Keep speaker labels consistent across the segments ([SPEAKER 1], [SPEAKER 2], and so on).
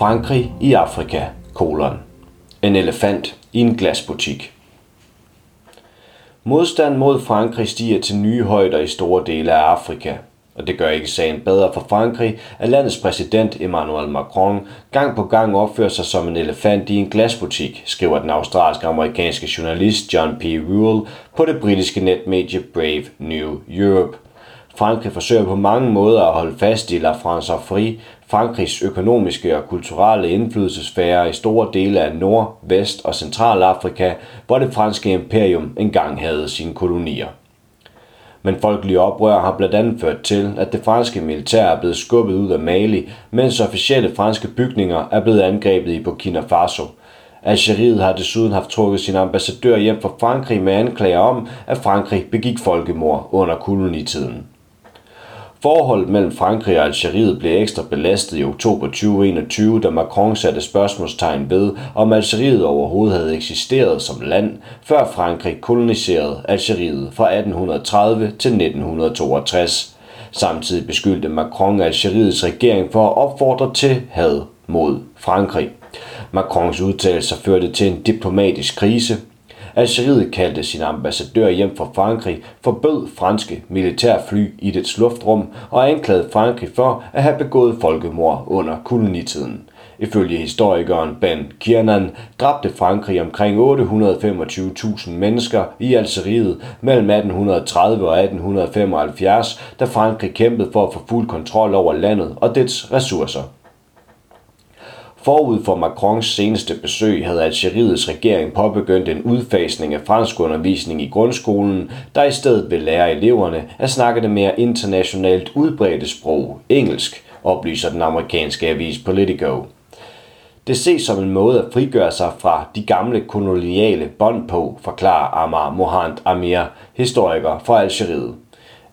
[SPEAKER 1] Frankrig i Afrika, kolon. En elefant i en glasbutik. Modstand mod Frankrig stiger til nye højder i store dele af Afrika, og det gør ikke sagen bedre for Frankrig, at landets præsident Emmanuel Macron gang på gang opfører sig som en elefant i en glasbutik, skriver den australsk-amerikanske journalist John P. Rule på det britiske netmedie Brave New Europe. Frankrig forsøger på mange måder at holde fast i La France Free, Frankrigs økonomiske og kulturelle indflydelsesfære i store dele af Nord-, Vest- og Centralafrika, hvor det franske imperium engang havde sine kolonier. Men folkelige oprør har blandt andet ført til, at det franske militær er blevet skubbet ud af Mali, mens officielle franske bygninger er blevet angrebet i Burkina Faso. Algeriet har desuden haft trukket sin ambassadør hjem fra Frankrig med anklager om, at Frankrig begik folkemord under kolonitiden. Forholdet mellem Frankrig og Algeriet blev ekstra belastet i oktober 2021, da Macron satte spørgsmålstegn ved, om Algeriet overhovedet havde eksisteret som land, før Frankrig koloniserede Algeriet fra 1830 til 1962. Samtidig beskyldte Macron Algeriets regering for at opfordre til had mod Frankrig. Macrons udtalelser førte til en diplomatisk krise, Algeriet kaldte sin ambassadør hjem fra Frankrig, forbød franske militærfly i dets luftrum og anklagede Frankrig for at have begået folkemord under kolonitiden. Ifølge historikeren Ben Kiernan dræbte Frankrig omkring 825.000 mennesker i Algeriet mellem 1830 og 1875, da Frankrig kæmpede for at få fuld kontrol over landet og dets ressourcer. Forud for Macrons seneste besøg havde Algeriets regering påbegyndt en udfasning af franskundervisning i grundskolen, der i stedet vil lære eleverne at snakke det mere internationalt udbredte sprog, engelsk, oplyser den amerikanske avis Politico. Det ses som en måde at frigøre sig fra de gamle koloniale bånd på, forklarer Amar Mohand Amir, historiker for Algeriet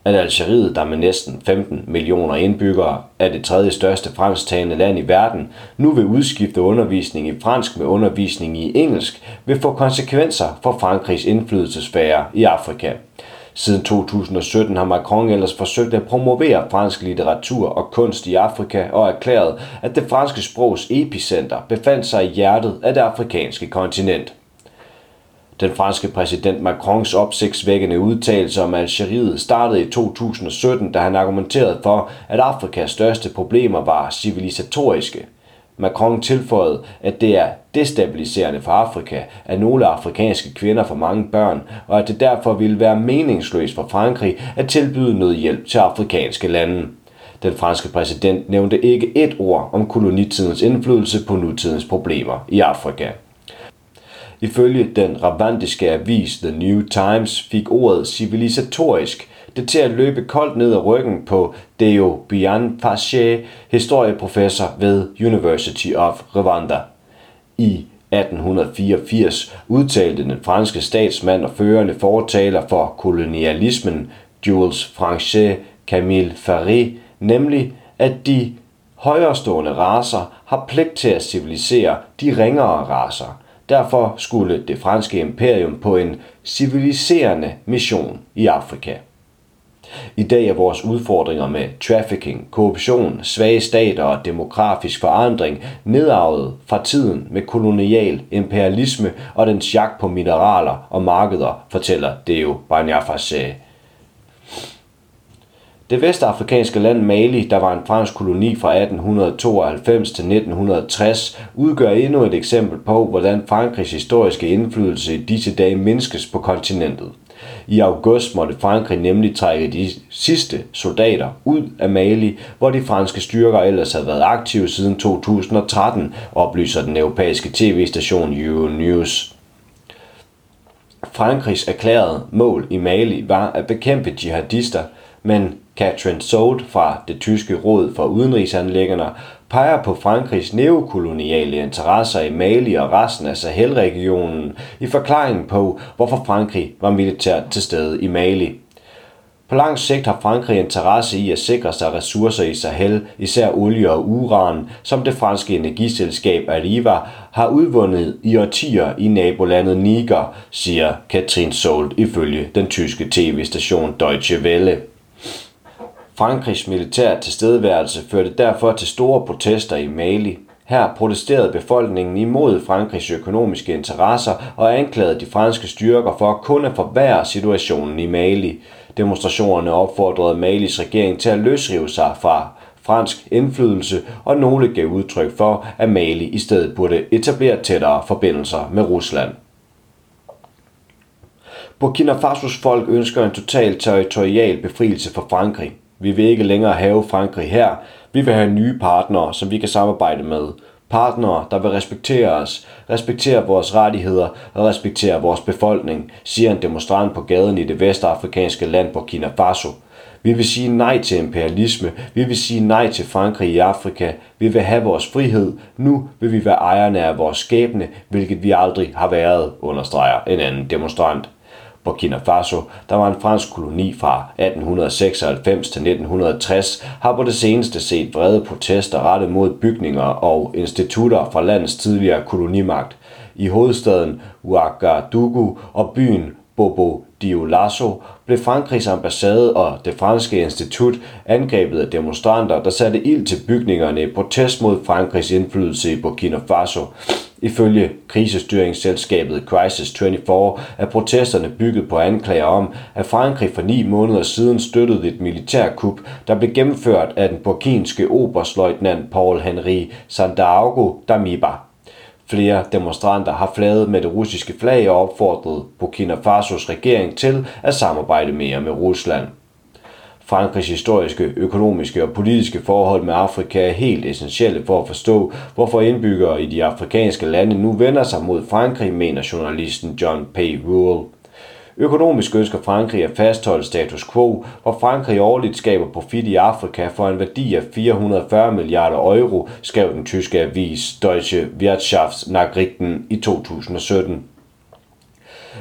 [SPEAKER 1] at Algeriet, der med næsten 15 millioner indbyggere er det tredje største fransktalende land i verden, nu vil udskifte undervisning i fransk med undervisning i engelsk, vil få konsekvenser for Frankrigs indflydelsesfære i Afrika. Siden 2017 har Macron ellers forsøgt at promovere fransk litteratur og kunst i Afrika og erklæret, at det franske sprogs epicenter befandt sig i hjertet af det afrikanske kontinent. Den franske præsident Macrons opsigtsvækkende udtalelse om Algeriet startede i 2017, da han argumenterede for, at Afrikas største problemer var civilisatoriske. Macron tilføjede, at det er destabiliserende for Afrika, at nogle afrikanske kvinder får mange børn, og at det derfor ville være meningsløst for Frankrig at tilbyde noget hjælp til afrikanske lande. Den franske præsident nævnte ikke et ord om kolonitidens indflydelse på nutidens problemer i Afrika. Ifølge den ravandiske avis The New Times fik ordet civilisatorisk det til at løbe koldt ned ad ryggen på Deo Bian historieprofessor ved University of Rwanda. I 1884 udtalte den franske statsmand og førende fortaler for kolonialismen, Jules Franchet Camille Faré, nemlig at de højrestående raser har pligt til at civilisere de ringere raser – Derfor skulle det franske imperium på en civiliserende mission i Afrika. I dag er vores udfordringer med trafficking, korruption, svage stater og demografisk forandring nedarvet fra tiden med kolonial imperialisme og den jagt på mineraler og markeder, fortæller Deo Banyafase. Det vestafrikanske land Mali, der var en fransk koloni fra 1892 til 1960, udgør endnu et eksempel på, hvordan Frankrigs historiske indflydelse i disse dage mindskes på kontinentet. I august måtte Frankrig nemlig trække de sidste soldater ud af Mali, hvor de franske styrker ellers havde været aktive siden 2013, oplyser den europæiske tv-station Euronews. Frankrigs erklærede mål i Mali var at bekæmpe jihadister, men Catherine Sold fra det tyske råd for udenrigsanlæggerne peger på Frankrigs neokoloniale interesser i Mali og resten af Sahel-regionen i forklaringen på, hvorfor Frankrig var militært til stede i Mali. På lang sigt har Frankrig interesse i at sikre sig ressourcer i Sahel, især olie og uran, som det franske energiselskab Arriva har udvundet i årtier i nabolandet Niger, siger Katrin Sold ifølge den tyske tv-station Deutsche Welle. Frankrigs militær tilstedeværelse førte derfor til store protester i Mali. Her protesterede befolkningen imod Frankrigs økonomiske interesser og anklagede de franske styrker for kun at forværre situationen i Mali. Demonstrationerne opfordrede Malis regering til at løsrive sig fra fransk indflydelse, og nogle gav udtryk for, at Mali i stedet burde etablere tættere forbindelser med Rusland. Burkina Fasos folk ønsker en total territorial befrielse for Frankrig. Vi vil ikke længere have Frankrig her. Vi vil have nye partnere, som vi kan samarbejde med. Partnere, der vil respektere os, respektere vores rettigheder og respektere vores befolkning, siger en demonstrant på gaden i det vestafrikanske land Burkina Faso. Vi vil sige nej til imperialisme. Vi vil sige nej til Frankrig i Afrika. Vi vil have vores frihed. Nu vil vi være ejerne af vores skæbne, hvilket vi aldrig har været, understreger en anden demonstrant. Burkina Faso, der var en fransk koloni fra 1896 til 1960, har på det seneste set vrede protester rettet mod bygninger og institutter fra landets tidligere kolonimagt. I hovedstaden Ouagadougou og byen Bobo Dioulasso blev Frankrigs ambassade og det franske institut angrebet af demonstranter, der satte ild til bygningerne i protest mod Frankrigs indflydelse i Burkina Faso. Ifølge krisestyringsselskabet Crisis 24 er protesterne bygget på anklager om, at Frankrig for ni måneder siden støttede et militærkup, der blev gennemført af den burkinske oberstløjtnant Paul-Henri Sandaogo Damiba. Flere demonstranter har flaget med det russiske flag og opfordret Burkina Fasos regering til at samarbejde mere med Rusland. Frankrigs historiske, økonomiske og politiske forhold med Afrika er helt essentielle for at forstå, hvorfor indbyggere i de afrikanske lande nu vender sig mod Frankrig, mener journalisten John P. Rule. Økonomisk ønsker Frankrig at fastholde status quo, hvor Frankrig årligt skaber profit i Afrika for en værdi af 440 milliarder euro, skrev den tyske avis Deutsche Wirtschaftsnachrichten i 2017.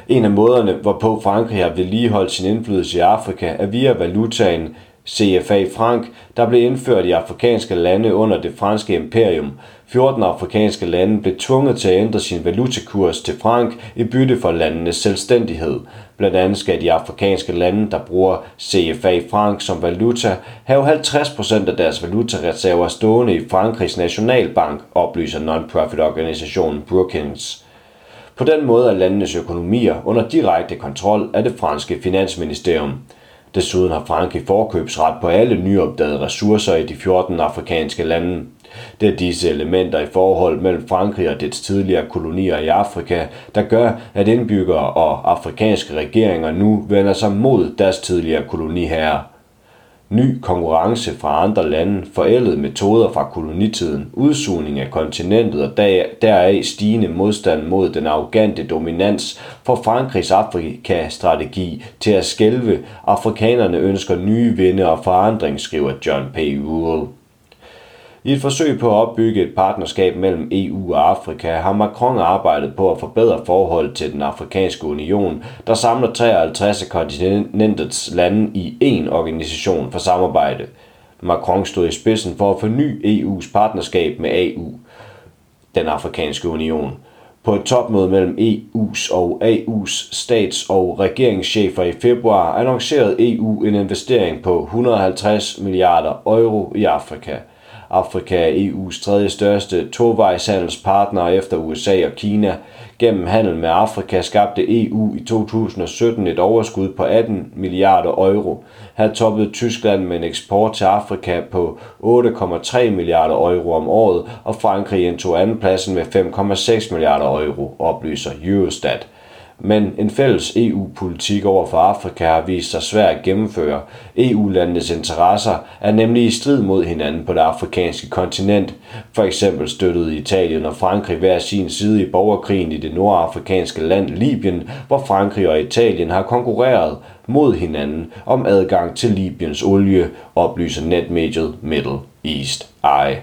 [SPEAKER 1] En af måderne, hvorpå Frankrig har vedligeholdt sin indflydelse i Afrika, er via valutaen CFA franc, der blev indført i afrikanske lande under det franske imperium. 14 afrikanske lande blev tvunget til at ændre sin valutakurs til franc i bytte for landenes selvstændighed. Blandt andet skal de afrikanske lande, der bruger CFA franc som valuta, have 50% af deres valutareserver stående i Frankrigs nationalbank, oplyser non-profit organisationen Brookings. På den måde er landenes økonomier under direkte kontrol af det franske finansministerium. Desuden har Frankrig forkøbsret på alle nyopdagede ressourcer i de 14 afrikanske lande. Det er disse elementer i forhold mellem Frankrig og dets tidligere kolonier i Afrika, der gør, at indbyggere og afrikanske regeringer nu vender sig mod deres tidligere koloniherrer. Ny konkurrence fra andre lande, forældede metoder fra kolonitiden, udsugning af kontinentet og deraf stigende modstand mod den arrogante dominans for Frankrigs Afrika-strategi til at skælve. Afrikanerne ønsker nye vinde og forandring, skriver John P. Rule. I et forsøg på at opbygge et partnerskab mellem EU og Afrika har Macron arbejdet på at forbedre forholdet til den afrikanske union, der samler 53 af kontinentets lande i én organisation for samarbejde. Macron stod i spidsen for at forny EU's partnerskab med AU, den afrikanske union. På et topmøde mellem EU's og AU's stats- og regeringschefer i februar annoncerede EU en investering på 150 milliarder euro i Afrika – Afrika er EU's tredje største tovejshandelspartner efter USA og Kina. Gennem handel med Afrika skabte EU i 2017 et overskud på 18 milliarder euro. Her toppede Tyskland med en eksport til Afrika på 8,3 milliarder euro om året, og Frankrig indtog andenpladsen med 5,6 milliarder euro, oplyser Eurostat. Men en fælles EU-politik over for Afrika har vist sig svær at gennemføre. EU-landenes interesser er nemlig i strid mod hinanden på det afrikanske kontinent. For eksempel støttede Italien og Frankrig hver sin side i borgerkrigen i det nordafrikanske land Libyen, hvor Frankrig og Italien har konkurreret mod hinanden om adgang til Libyens olie, oplyser netmediet Middle East Eye.